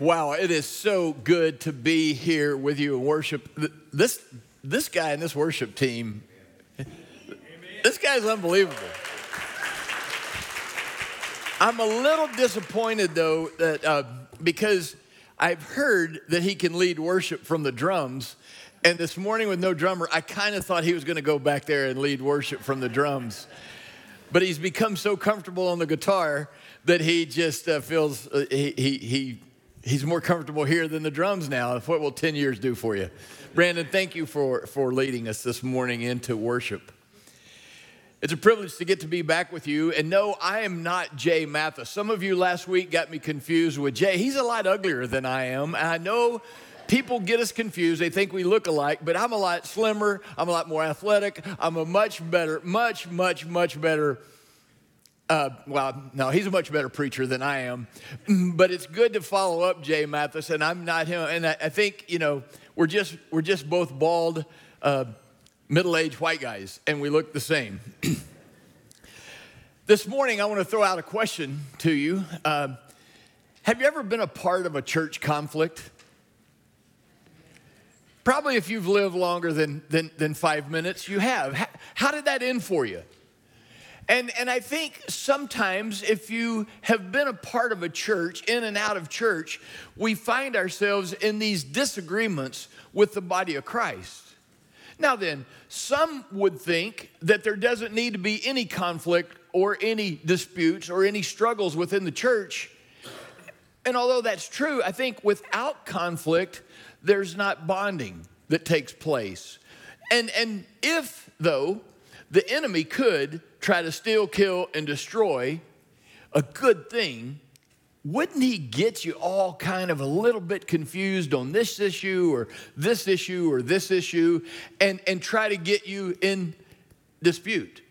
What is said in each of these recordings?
Wow, it is so good to be here with you and worship. This, this guy and this worship team, this guy's unbelievable. I'm a little disappointed though that uh, because I've heard that he can lead worship from the drums, and this morning with no drummer, I kind of thought he was going to go back there and lead worship from the drums, but he's become so comfortable on the guitar that he just uh, feels uh, he, he he he's more comfortable here than the drums now. What will 10 years do for you? Brandon, thank you for, for leading us this morning into worship. It's a privilege to get to be back with you. And no, I am not Jay Mathis. Some of you last week got me confused with Jay. He's a lot uglier than I am. And I know people get us confused. They think we look alike, but I'm a lot slimmer. I'm a lot more athletic. I'm a much better, much, much, much better uh, well, no, he's a much better preacher than I am. But it's good to follow up Jay Mathis, and I'm not him. And I, I think you know we're just we're just both bald, uh, middle-aged white guys, and we look the same. this morning, I want to throw out a question to you. Uh, have you ever been a part of a church conflict? Probably, if you've lived longer than than, than five minutes, you have. How, how did that end for you? And, and I think sometimes if you have been a part of a church, in and out of church, we find ourselves in these disagreements with the body of Christ. Now, then, some would think that there doesn't need to be any conflict or any disputes or any struggles within the church. And although that's true, I think without conflict, there's not bonding that takes place. And, and if, though, the enemy could try to steal, kill, and destroy a good thing, wouldn't he get you all kind of a little bit confused on this issue or this issue or this issue and, and try to get you in dispute?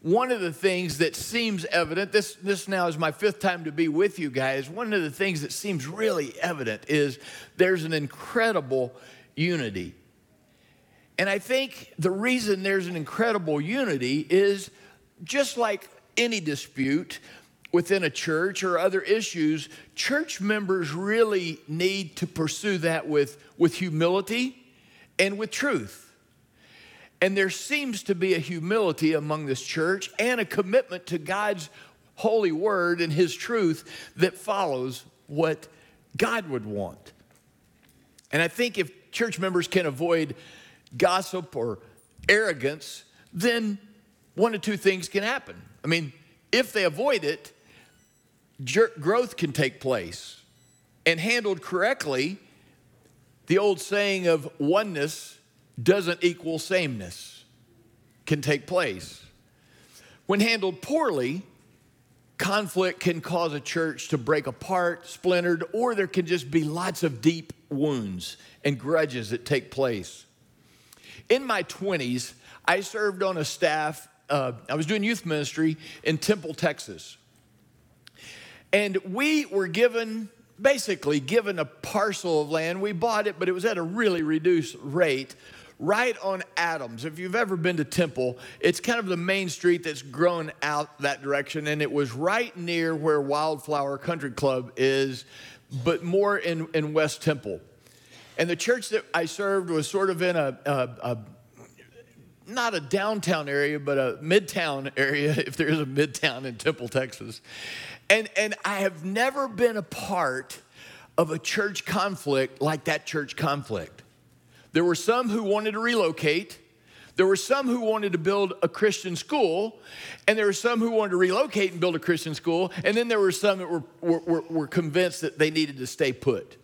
One of the things that seems evident, this, this now is my fifth time to be with you guys. One of the things that seems really evident is there's an incredible unity and I think the reason there's an incredible unity is just like any dispute within a church or other issues, church members really need to pursue that with, with humility and with truth. And there seems to be a humility among this church and a commitment to God's holy word and his truth that follows what God would want. And I think if church members can avoid gossip or arrogance, then one of two things can happen. I mean, if they avoid it, growth can take place. And handled correctly, the old saying of oneness doesn't equal sameness can take place. When handled poorly, conflict can cause a church to break apart, splintered, or there can just be lots of deep wounds and grudges that take place. In my 20s, I served on a staff, uh, I was doing youth ministry in Temple, Texas. And we were given, basically given a parcel of land. We bought it, but it was at a really reduced rate right on Adams. If you've ever been to Temple, it's kind of the main street that's grown out that direction, and it was right near where Wildflower Country Club is, but more in, in West Temple. And the church that I served was sort of in a, a, a not a downtown area, but a midtown area, if there is a midtown in Temple, Texas. And, and I have never been a part of a church conflict like that church conflict. There were some who wanted to relocate. There were some who wanted to build a Christian school, and there were some who wanted to relocate and build a Christian school, and then there were some that were, were, were convinced that they needed to stay put.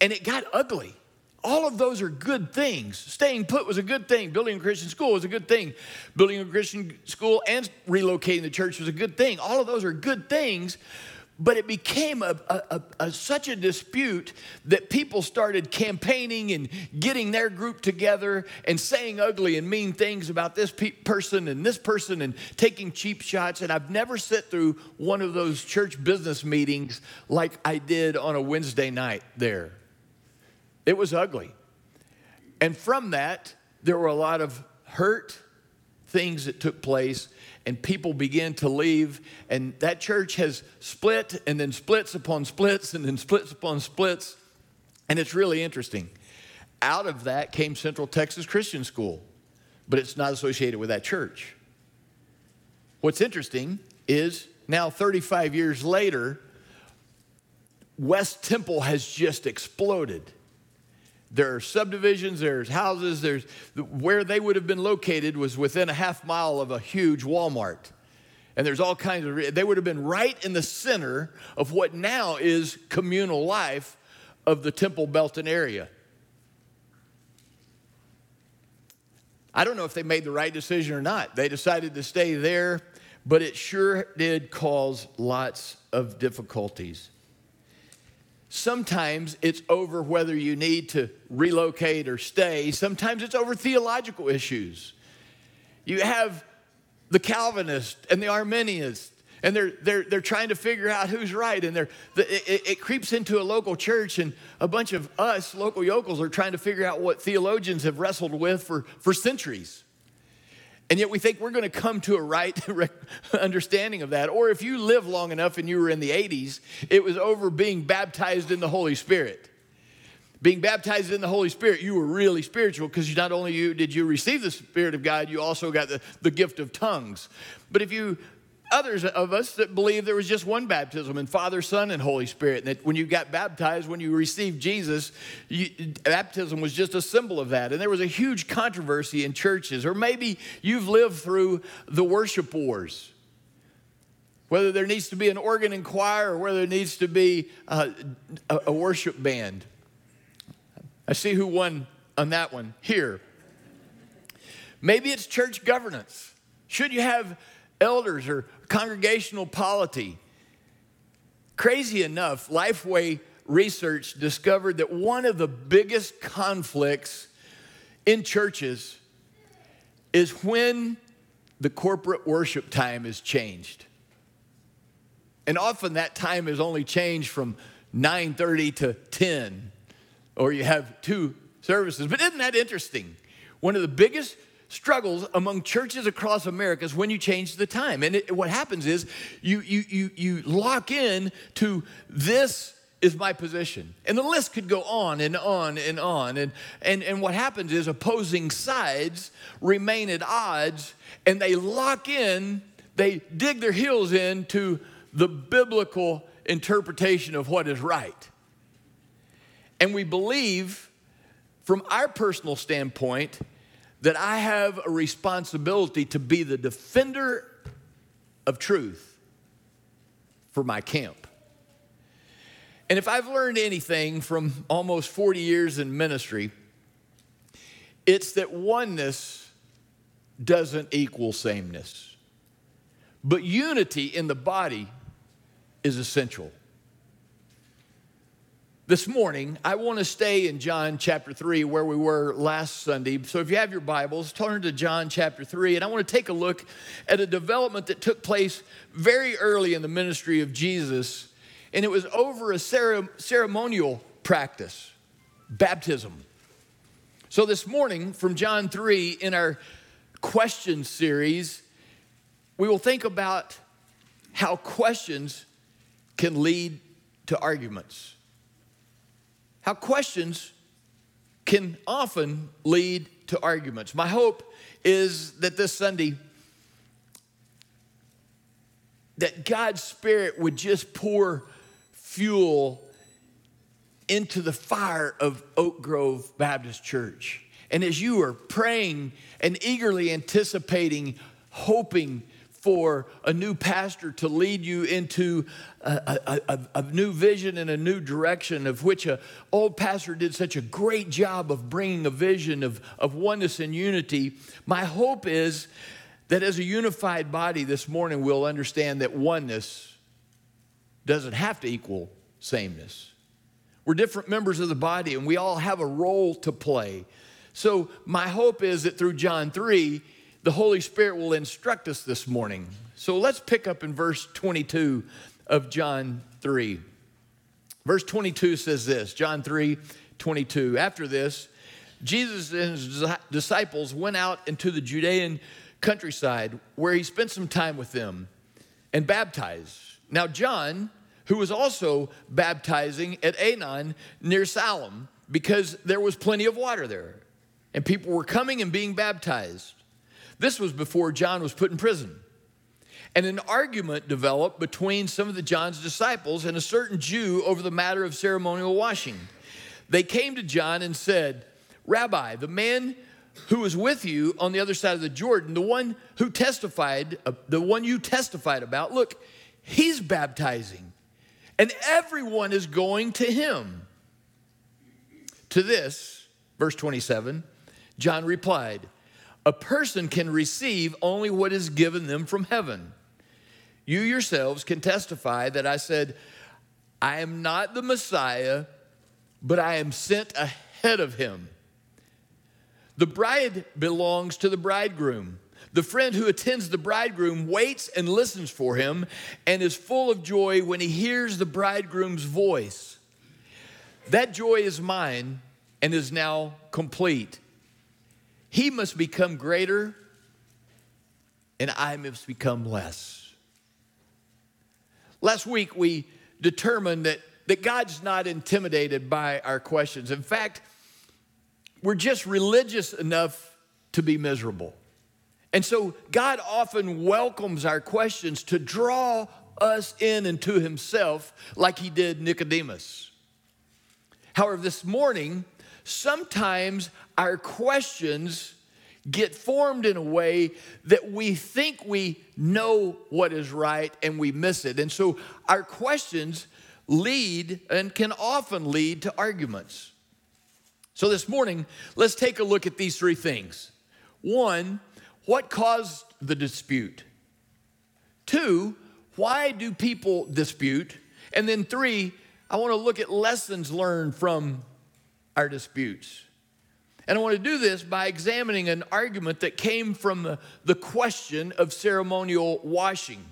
And it got ugly. All of those are good things. Staying put was a good thing. Building a Christian school was a good thing. Building a Christian school and relocating the church was a good thing. All of those are good things. But it became a, a, a, such a dispute that people started campaigning and getting their group together and saying ugly and mean things about this pe- person and this person and taking cheap shots. And I've never sat through one of those church business meetings like I did on a Wednesday night there. It was ugly. And from that, there were a lot of hurt things that took place, and people began to leave. And that church has split and then splits upon splits and then splits upon splits. And it's really interesting. Out of that came Central Texas Christian School, but it's not associated with that church. What's interesting is now, 35 years later, West Temple has just exploded. There are subdivisions, there's houses, there's where they would have been located was within a half mile of a huge Walmart. And there's all kinds of, they would have been right in the center of what now is communal life of the Temple Belton area. I don't know if they made the right decision or not. They decided to stay there, but it sure did cause lots of difficulties. Sometimes it's over whether you need to relocate or stay. Sometimes it's over theological issues. You have the Calvinists and the Arminians, and they're, they're, they're trying to figure out who's right. And they're, it, it creeps into a local church, and a bunch of us, local yokels, are trying to figure out what theologians have wrestled with for, for centuries. And yet we think we're going to come to a right understanding of that. Or if you live long enough and you were in the 80s, it was over being baptized in the Holy Spirit. Being baptized in the Holy Spirit, you were really spiritual because not only you did you receive the Spirit of God, you also got the, the gift of tongues. But if you others of us that believe there was just one baptism in Father, Son, and Holy Spirit. And that when you got baptized, when you received Jesus, you, baptism was just a symbol of that. And there was a huge controversy in churches. Or maybe you've lived through the worship wars. Whether there needs to be an organ and choir or whether there needs to be uh, a, a worship band. I see who won on that one here. Maybe it's church governance. Should you have elders or congregational polity. Crazy enough, Lifeway research discovered that one of the biggest conflicts in churches is when the corporate worship time is changed. And often that time is only changed from 9:30 to 10 or you have two services. But isn't that interesting? One of the biggest struggles among churches across America is when you change the time. And it, what happens is you, you, you, you lock in to this is my position. And the list could go on and on and on. And, and, and what happens is opposing sides remain at odds and they lock in, they dig their heels into the biblical interpretation of what is right. And we believe, from our personal standpoint, that I have a responsibility to be the defender of truth for my camp. And if I've learned anything from almost 40 years in ministry, it's that oneness doesn't equal sameness. But unity in the body is essential. This morning, I want to stay in John chapter 3 where we were last Sunday. So if you have your Bibles, turn to John chapter 3, and I want to take a look at a development that took place very early in the ministry of Jesus, and it was over a ceremonial practice baptism. So this morning, from John 3, in our question series, we will think about how questions can lead to arguments how questions can often lead to arguments. My hope is that this Sunday, that God's Spirit would just pour fuel into the fire of Oak Grove Baptist Church. And as you are praying and eagerly anticipating, hoping, for a new pastor to lead you into a, a, a, a, new vision and a new direction, of which an old pastor did such a great job of bringing a vision of, of oneness and unity. My hope is that as a unified body this morning, we'll understand that oneness doesn't have to equal sameness. We're different members of the body, and we all have a role to play. So, my hope is that through John 3, the Holy Spirit will instruct us this morning. So let's pick up in verse 22 of John 3. Verse 22 says this John 3 22. After this, Jesus and his disciples went out into the Judean countryside where he spent some time with them and baptized. Now, John, who was also baptizing at Aenon near Salim, because there was plenty of water there, and people were coming and being baptized. This was before John was put in prison. And an argument developed between some of the John's disciples and a certain Jew over the matter of ceremonial washing. They came to John and said, Rabbi, the man who was with you on the other side of the Jordan, the one who testified, uh, the one you testified about, look, he's baptizing, and everyone is going to him. To this, verse 27, John replied, A person can receive only what is given them from heaven. You yourselves can testify that I said, I am not the Messiah, but I am sent ahead of him. The bride belongs to the bridegroom. The friend who attends the bridegroom waits and listens for him and is full of joy when he hears the bridegroom's voice. That joy is mine and is now complete. He must become greater and I must become less. Last week we determined that, that God's not intimidated by our questions. In fact, we're just religious enough to be miserable. And so God often welcomes our questions to draw us in into himself like he did Nicodemus. However, this morning, sometimes our questions get formed in a way that we think we know what is right and we miss it. And so our questions lead and can often lead to arguments. So this morning, let's take a look at these three things. One, what caused the dispute? Two, why do people dispute? And then three, I want to look at lessons learned from our disputes. And I want to do this by examining an argument that came from the, the question of ceremonial washing,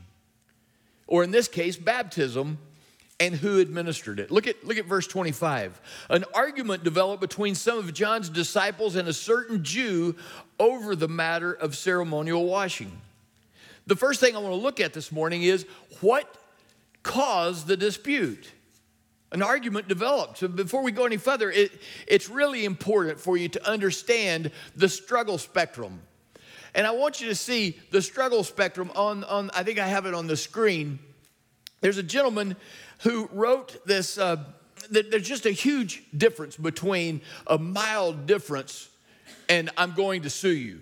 or in this case, baptism and who administered it. Look at, look at verse 25. An argument developed between some of John's disciples and a certain Jew over the matter of ceremonial washing. The first thing I want to look at this morning is what caused the dispute? An argument developed. So before we go any further, it, it's really important for you to understand the struggle spectrum. And I want you to see the struggle spectrum on, on I think I have it on the screen. There's a gentleman who wrote this. Uh, there's just a huge difference between a mild difference and I'm going to sue you.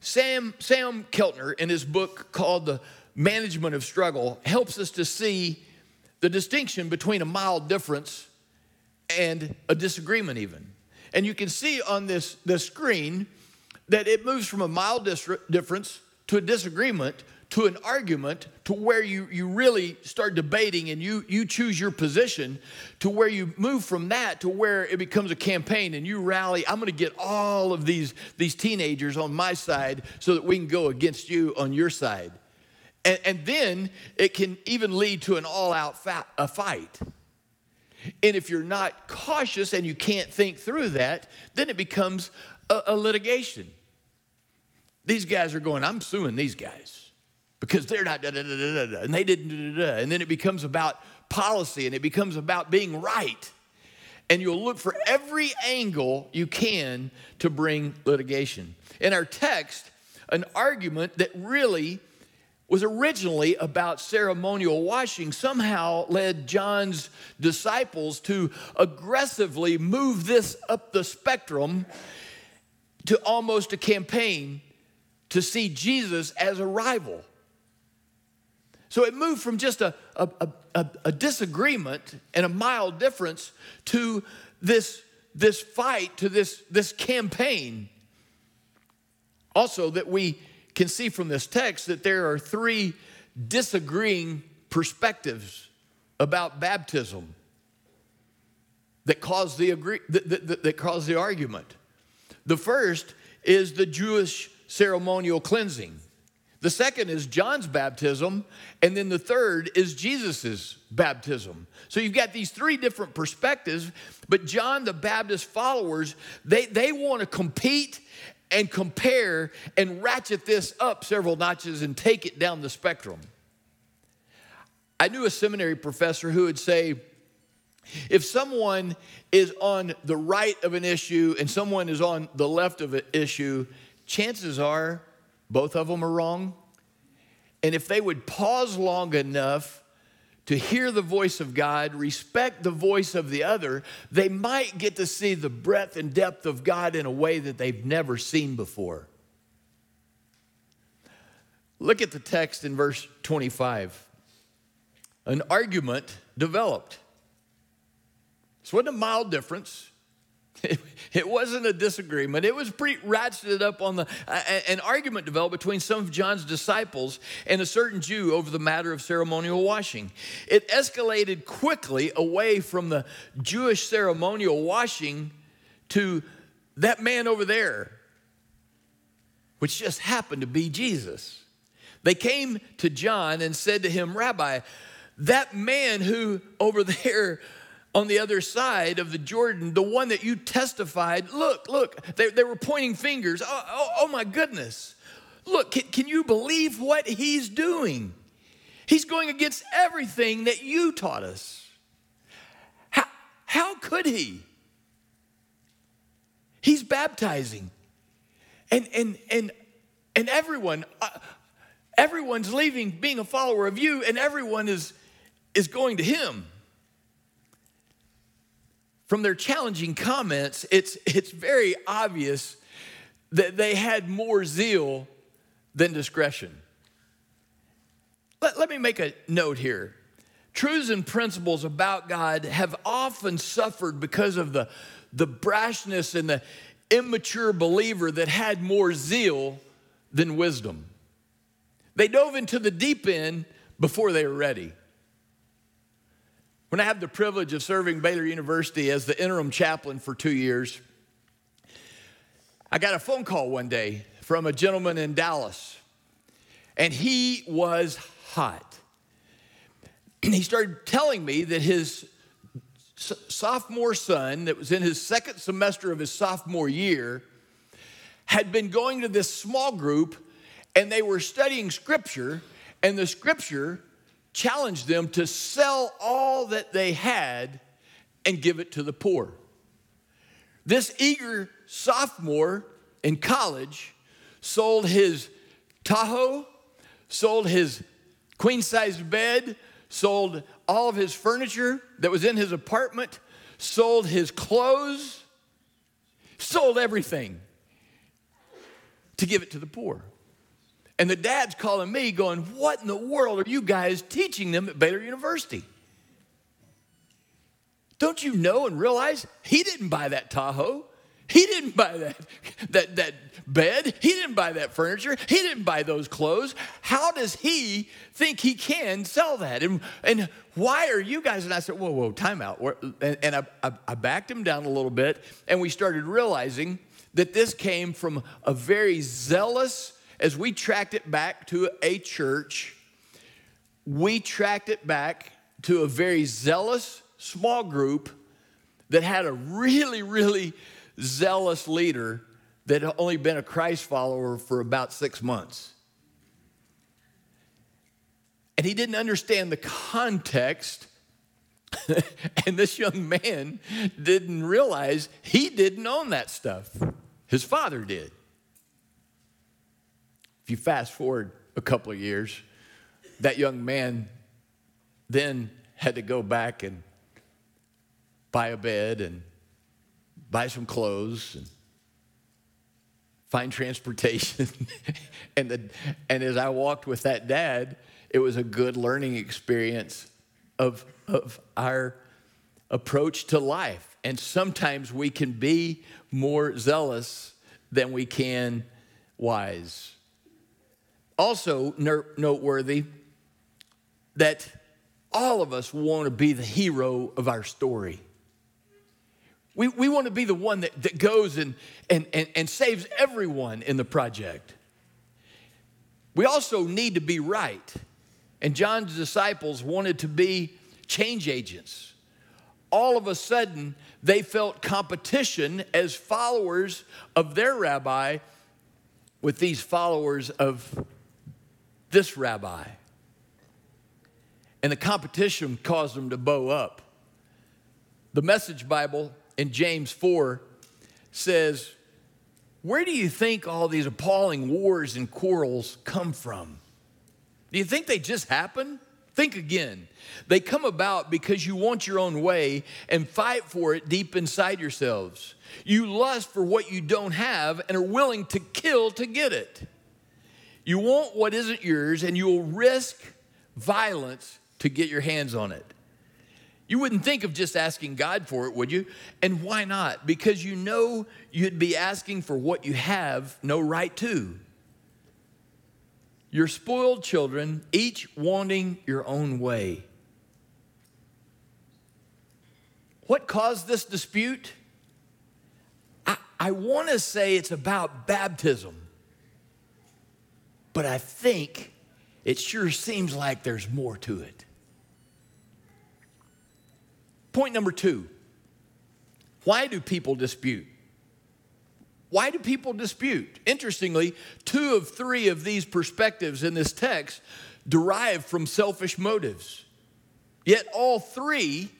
Sam, Sam Keltner, in his book called The Management of Struggle, helps us to see the distinction between a mild difference and a disagreement, even. And you can see on this, this screen that it moves from a mild dis- difference to a disagreement to an argument to where you, you really start debating and you, you choose your position to where you move from that to where it becomes a campaign and you rally i'm going to get all of these, these teenagers on my side so that we can go against you on your side and, and then it can even lead to an all-out fa- a fight and if you're not cautious and you can't think through that then it becomes a, a litigation these guys are going i'm suing these guys because they're not da da da da da, and they didn't da da da. And then it becomes about policy and it becomes about being right. And you'll look for every angle you can to bring litigation. In our text, an argument that really was originally about ceremonial washing somehow led John's disciples to aggressively move this up the spectrum to almost a campaign to see Jesus as a rival. So it moved from just a, a, a, a, disagreement and a mild difference to this, this fight, to this, this campaign. Also, that we can see from this text that there are three disagreeing perspectives about baptism that cause the, agree, that, that, that cause the argument. The first is the Jewish ceremonial cleansing. The second is John's baptism, and then the third is Jesus's baptism. So you've got these three different perspectives, but John the Baptist followers, they, they want to compete and compare and ratchet this up several notches and take it down the spectrum. I knew a seminary professor who would say, if someone is on the right of an issue and someone is on the left of an issue, chances are both of them are wrong. And if they would pause long enough to hear the voice of God, respect the voice of the other, they might get to see the breadth and depth of God in a way that they've never seen before. Look at the text in verse 25. An argument developed. This wasn't a mild difference. It, wasn't a disagreement. It was pretty ratcheted up on the. Uh, an argument developed between some of John's disciples and a certain Jew over the matter of ceremonial washing. It escalated quickly away from the Jewish ceremonial washing to that man over there, which just happened to be Jesus. They came to John and said to him, Rabbi, that man who over there on the other side of the Jordan, the one that you testified, look, look, they, they were pointing fingers. Oh, oh, oh my goodness. Look, can, can you believe what he's doing? He's going against everything that you taught us. How, how could he? He's baptizing. And, and, and, and everyone, uh, everyone's leaving being a follower of you, and everyone is, is going to him from their challenging comments, it's, it's very obvious that they had more zeal than discretion. Let, let me make a note here. Truths and principles about God have often suffered because of the, the brashness and the immature believer that had more zeal than wisdom. They dove into the deep end before they were ready. When I had the privilege of serving Baylor University as the interim chaplain for two years, I got a phone call one day from a gentleman in Dallas, and he was hot. He started telling me that his sophomore son, that was in his second semester of his sophomore year, had been going to this small group and they were studying scripture, and the scripture challenged them to sell all that they had and give it to the poor. This eager sophomore in college sold his Tahoe, sold his queen sized bed, sold all of his furniture that was in his apartment, sold his clothes, sold everything to give it to the poor. And the dad's calling me, going, What in the world are you guys teaching them at Baylor University? Don't you know and realize he didn't buy that Tahoe? He didn't buy that, that, that bed. He didn't buy that furniture. He didn't buy those clothes. How does he think he can sell that? And, and why are you guys? And I said, whoa, whoa, time out. And, and I, I, I backed him down a little bit, and we started realizing that this came from a very zealous as we tracked it back to a church, we tracked it back to a very zealous small group that had a really, really zealous leader that had only been a Christ follower for about six months. And he didn't understand the context. and this young man didn't realize he didn't own that stuff. His father did. If you fast forward a couple of years, that young man then had to go back and buy a bed and buy some clothes and find transportation. and, the, and as I walked with that dad, it was a good learning experience of, of our approach to life. And sometimes we can be more zealous than we can wise. Also, noteworthy that all of us want to be the hero of our story. We, we want to be the one that, that goes and, and, and, and saves everyone in the project. We also need to be right. And John's disciples wanted to be change agents. All of a sudden, they felt competition as followers of their rabbi with these followers of this rabbi. And the competition caused them to bow up. The Message Bible in James 4 says, Where do you think all these appalling wars and quarrels come from? Do you think they just happen? Think again. They come about because you want your own way and fight for it deep inside yourselves. You lust for what you don't have and are willing to kill to get it. You want what isn't yours and you will risk violence to get your hands on it. You wouldn't think of just asking God for it, would you? And why not? Because you know you'd be asking for what you have no right to. You're spoiled children, each wanting your own way. What caused this dispute? I, I want to say it's about baptism, but I think it sure seems like there's more to it. Point number two why do people dispute? Why do people dispute? Interestingly, two of three of these perspectives in this text derive from selfish motives. Yet all three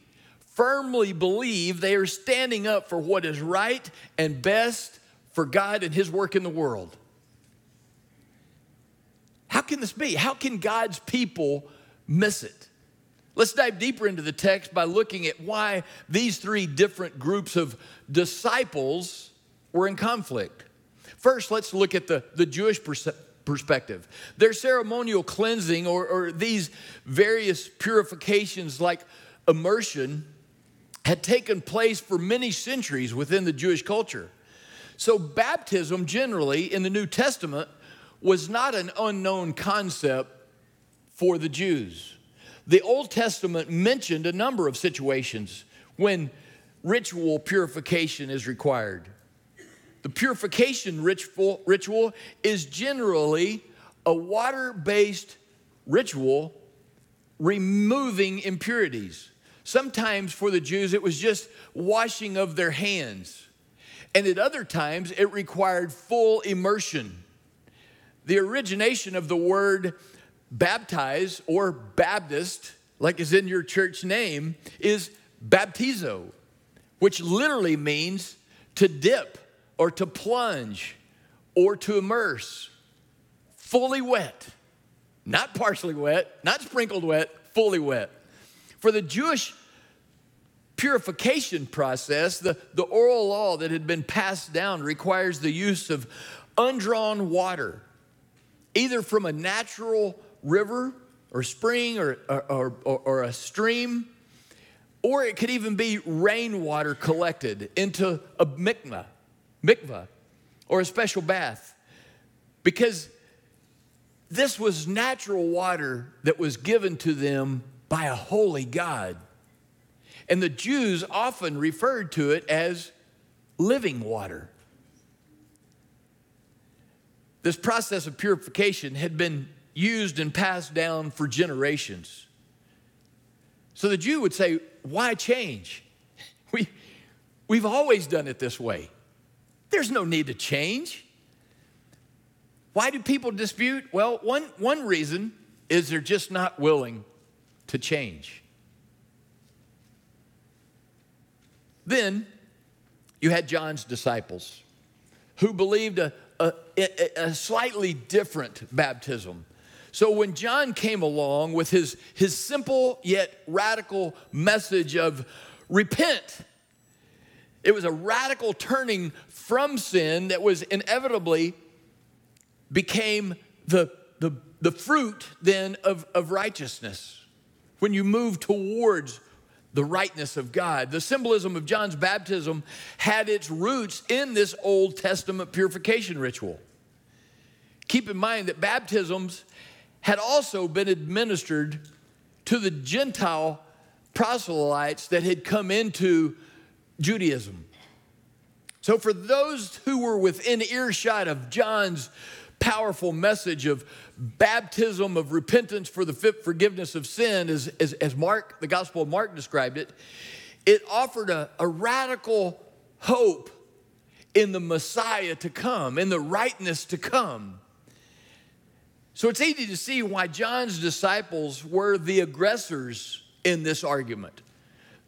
firmly believe they are standing up for what is right and best for God and His work in the world. How can this be? How can God's people miss it? Let's dive deeper into the text by looking at why these three different groups of disciples were in conflict. First, let's look at the, the Jewish perspective. Their ceremonial cleansing, or, or these various purifications like immersion, had taken place for many centuries within the Jewish culture. So, baptism generally in the New Testament was not an unknown concept for the Jews. The Old Testament mentioned a number of situations when ritual purification is required. The purification ritual, ritual is generally a water based ritual removing impurities. Sometimes for the Jews, it was just washing of their hands. And at other times, it required full immersion. The origination of the word baptize or Baptist, like is in your church name, is baptizo, which literally means to dip or to plunge or to immerse. Fully wet, not partially wet, not sprinkled wet, fully wet. For the Jewish purification process, the, the oral law that had been passed down requires the use of undrawn water, either from a natural river or spring or, or, or, or a stream, or it could even be rainwater collected into a mikvah, mikvah or a special bath. Because this was natural water that was given to them by a holy God. And the Jews often referred to it as living water. This process of purification had been used and passed down for generations. So the Jew would say, Why change? We, we've always done it this way. There's no need to change. Why do people dispute? Well, one, one reason is they're just not willing to change. Then you had John's disciples who believed a, a, a, slightly different baptism so when John came along with his, his simple yet radical message of repent, it was a radical turning from sin that was inevitably became the, the, the fruit then of, of righteousness. When you move towards the rightness of God. The symbolism of John's baptism had its roots in this Old Testament purification ritual. Keep in mind that baptisms had also been administered to the Gentile proselytes that had come into Judaism. So, for those who were within earshot of John's powerful message of baptism of repentance for the forgiveness of sin, as, as, as Mark, the Gospel of Mark described it, it offered a, a radical hope in the Messiah to come, in the rightness to come. So it's easy to see why John's disciples were the aggressors in this argument.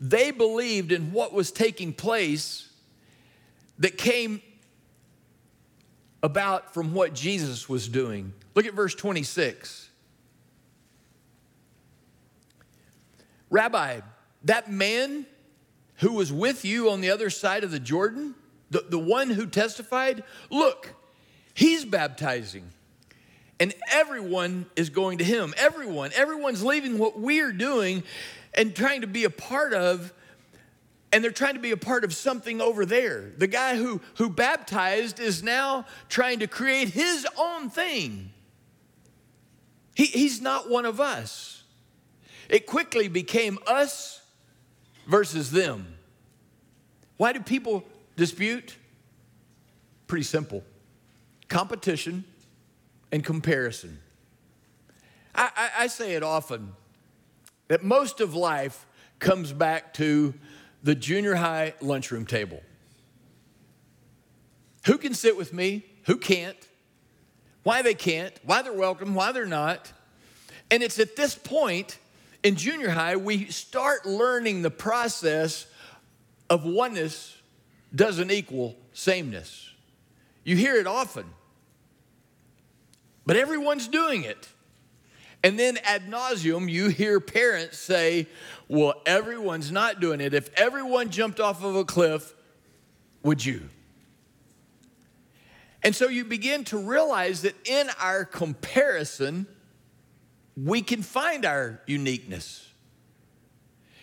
They believed in what was taking place that came about from what Jesus was doing. Look at verse 26. Rabbi, that man who was with you on the other side of the Jordan, the, the one who testified, look, he's baptizing. And everyone is going to him. Everyone, everyone's leaving what we're doing and trying to be a part of and they're trying to be a part of something over there. The guy who, who baptized is now trying to create his own thing. He, he's not one of us. It quickly became us versus them. Why do people dispute? Pretty simple competition and comparison. I, I, I say it often that most of life comes back to the junior high lunchroom table. Who can sit with me? Who can't? Why they can't? Why they're welcome? Why they're not? And it's at this point in junior high we start learning the process of oneness doesn't equal sameness. You hear it often, but everyone's doing it. And then ad nauseum, you hear parents say, Well, everyone's not doing it. If everyone jumped off of a cliff, would you? And so you begin to realize that in our comparison, we can find our uniqueness.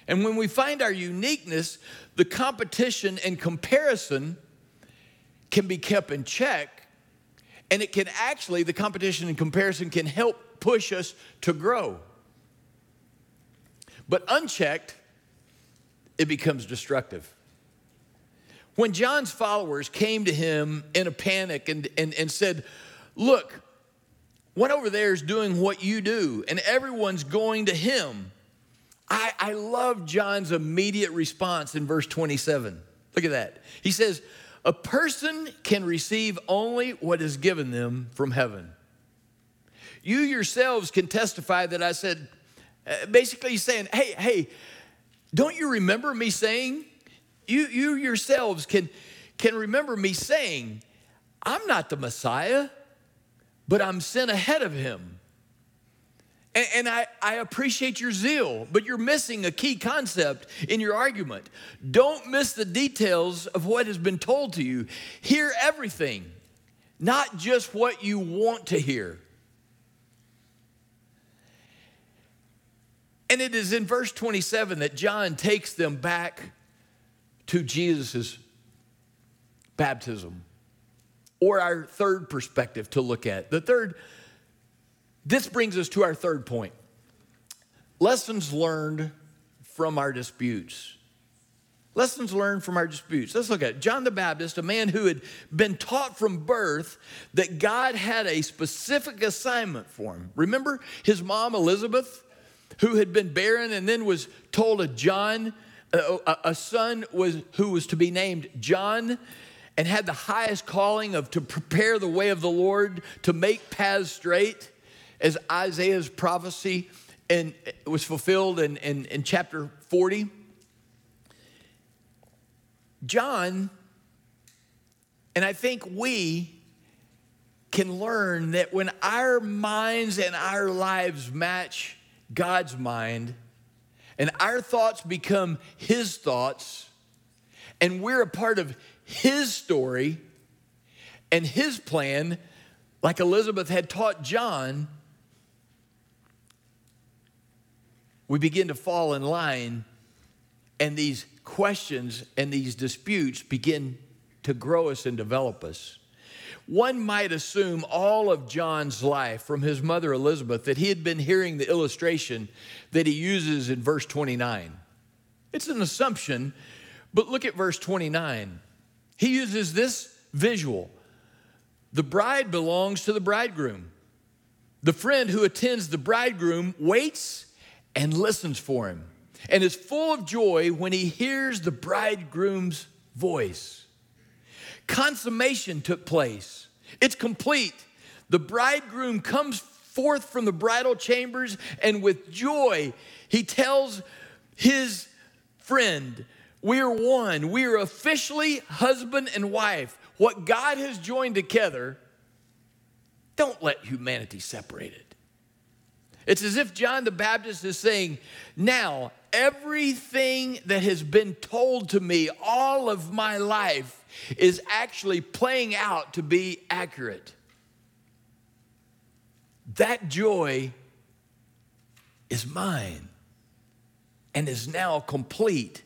And when we find our uniqueness, the competition and comparison can be kept in check. And it can actually, the competition and comparison can help push us to grow. But unchecked, it becomes destructive. When John's followers came to him in a panic and, and, and said, Look, one over there is doing what you do, and everyone's going to him. I, I love John's immediate response in verse 27. Look at that. He says, A person can receive only what is given them from heaven. You yourselves can testify that I said, uh, basically, saying, hey, hey, don't you remember me saying? You, you yourselves can, can remember me saying, I'm not the Messiah, but I'm sent ahead of him. And, and I, I appreciate your zeal, but you're missing a key concept in your argument. Don't miss the details of what has been told to you. Hear everything, not just what you want to hear. And it is in verse 27 that John takes them back to Jesus' baptism, or our third perspective to look at. The third, this brings us to our third point lessons learned from our disputes. Lessons learned from our disputes. Let's look at it. John the Baptist, a man who had been taught from birth that God had a specific assignment for him. Remember his mom, Elizabeth? Who had been barren and then was told uh, a John, a, son was, who was to be named John and had the highest calling of to prepare the way of the Lord, to make paths straight, as Isaiah's prophecy and was fulfilled in, in, in chapter 40. John, and I think we can learn that when our minds and our lives match God's mind, and our thoughts become His thoughts, and we're a part of His story and His plan, like Elizabeth had taught John, we begin to fall in line, and these questions and these disputes begin to grow us and develop us. One might assume all of John's life from his mother Elizabeth that he had been hearing the illustration that he uses in verse 29. It's an assumption, but look at verse 29. He uses this visual the bride belongs to the bridegroom. The friend who attends the bridegroom waits and listens for him and is full of joy when he hears the bridegroom's voice. Consummation took place, it's complete. The bridegroom comes forth from the bridal chambers, and with joy, he tells his friend, We're one. We are officially husband and wife. What God has joined together, don't let humanity separate it. It's as if John the Baptist is saying, Now, everything that has been told to me all of my life is actually playing out to be accurate. That joy is mine and is now complete.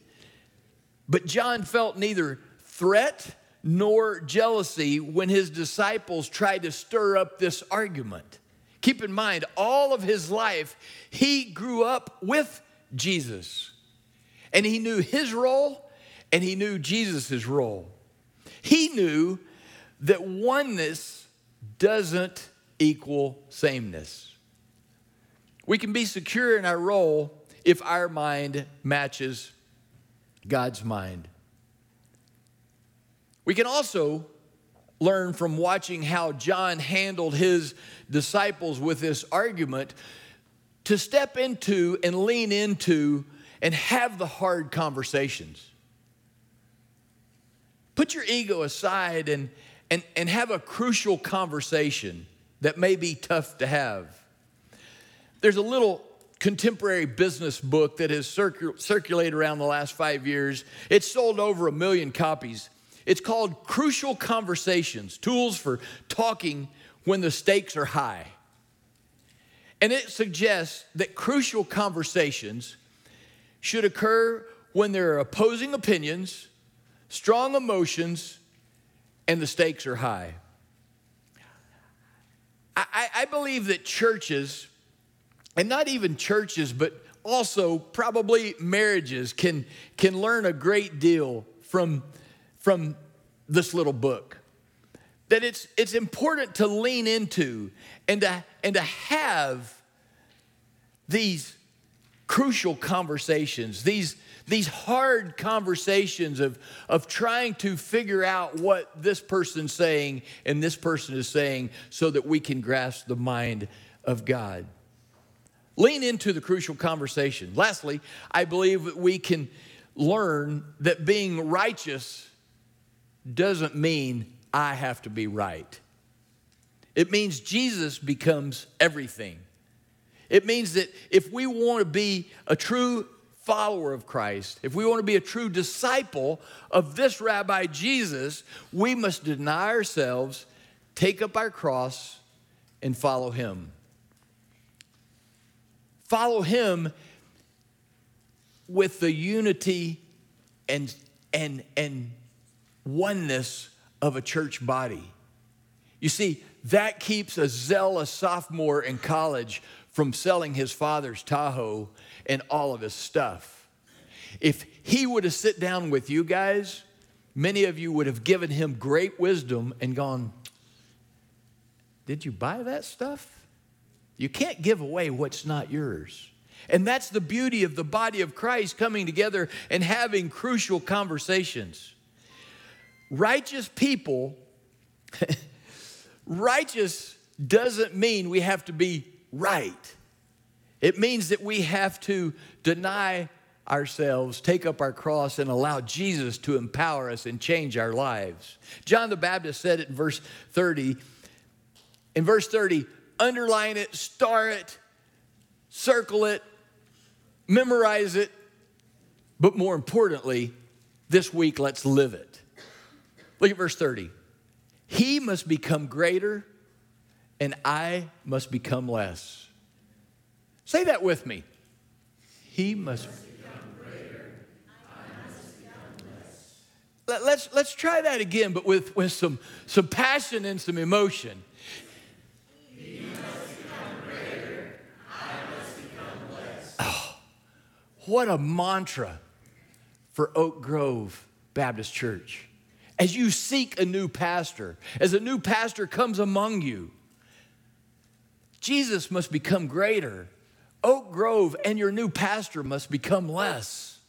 But John felt neither threat nor jealousy when his disciples tried to stir up this argument. Keep in mind, all of his life, he grew up with Jesus. And he knew his role and he knew Jesus' role. He knew that oneness doesn't equal sameness. We can be secure in our role if our mind matches God's mind. We can also learn from watching how John handled his disciples with this argument to step into and lean into and have the hard conversations. Put your ego aside and, and, and have a crucial conversation that may be tough to have. There's a little contemporary business book that has circul- circulated around the last five years. It's sold over a million copies. It's called Crucial Conversations Tools for Talking When the Stakes Are High. And it suggests that crucial conversations should occur when there are opposing opinions, strong emotions, and the stakes are high. I, I believe that churches and not even churches, but also probably marriages can, can learn a great deal from, from this little book. That it's, it's important to lean into and to, and to have these crucial conversations, these, these hard conversations of, of trying to figure out what this person's saying and this person is saying so that we can grasp the mind of God. Lean into the crucial conversation. Lastly, I believe that we can learn that being righteous doesn't mean I have to be right. It means Jesus becomes everything. It means that if we want to be a true follower of Christ, if we want to be a true disciple of this Rabbi Jesus, we must deny ourselves, take up our cross, and follow him follow him with the unity and, and, and oneness of a church body. You see, that keeps a zealous sophomore in college from selling his father's Tahoe and all of his stuff. If he would have sit down with you guys, many of you would have given him great wisdom and gone, Did you buy that stuff? You can't give away what's not yours. And that's the beauty of the body of Christ coming together and having crucial conversations. Righteous people, righteous doesn't mean we have to be right. It means that we have to deny ourselves, take up our cross, and allow Jesus to empower us and change our lives. John the Baptist said it in verse 30. In verse 30, underline it, star it, circle it, memorize it, but more importantly, this week, let's live it. Look at verse 30. He must become greater, and I must become less. Say that with me. He must. Let's, let's try that again, but with, with some, some passion and some emotion. He must become greater. I must become less. Oh, what a mantra for Oak Grove Baptist Church. As you seek a new pastor, as a new pastor comes among you, Jesus must become greater. Oak Grove and your new pastor must become less.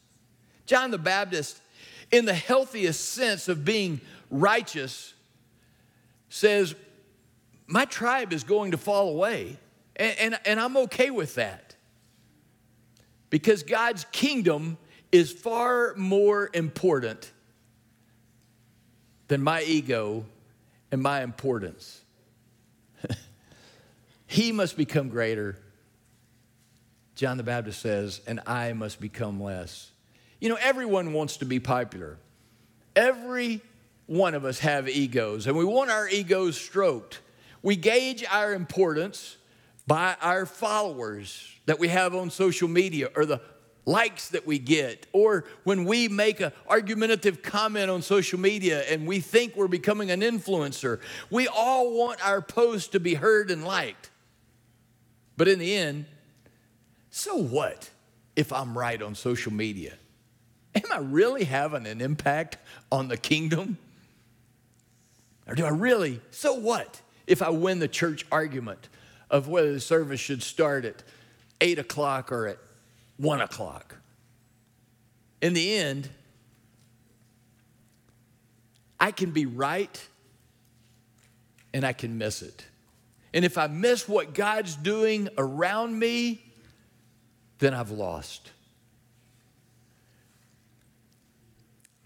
John the Baptist, in the healthiest sense of being righteous says, My tribe is going to fall away. And, and, and, I'm okay with that. Because God's kingdom is far more important than my ego and my importance. he must become greater, John the Baptist says, and I must become less. You know, everyone wants to be popular. Every one of us have egos, and we want our egos stroked. We gauge our importance by our followers that we have on social media or the likes that we get, or when we make an argumentative comment on social media and we think we're becoming an influencer. We all want our post to be heard and liked. But in the end, so what if I'm right on social media? Am I really having an impact on the kingdom? Or do I really? So what if I win the church argument of whether the service should start at 8 o'clock or at 1 o'clock? In the end, I can be right and I can miss it. And if I miss what God's doing around me, then I've lost.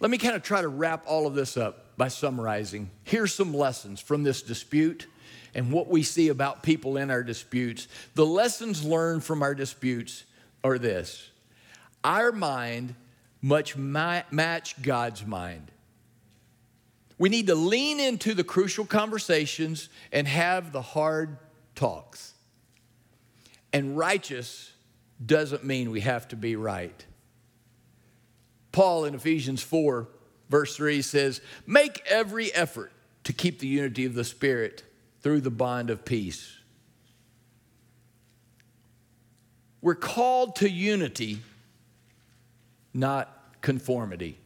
Let me kind of try to wrap all of this up by summarizing. Here's some lessons from this dispute and what we see about people in our disputes. The lessons learned from our disputes are this our mind must match God's mind. We need to lean into the crucial conversations and have the hard talks. And righteous doesn't mean we have to be right. Paul in Ephesians 4, verse 3 says, Make every effort to keep the unity of the Spirit through the bond of peace. We're called to unity, not conformity.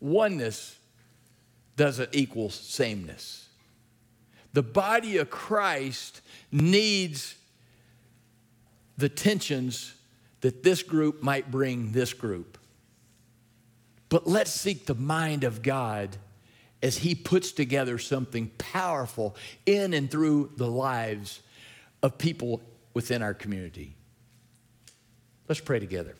Oneness doesn't equal sameness. The body of Christ needs the tensions that this group might bring this group. But let's seek the mind of God as He puts together something powerful in and through the lives of people within our community. Let's pray together.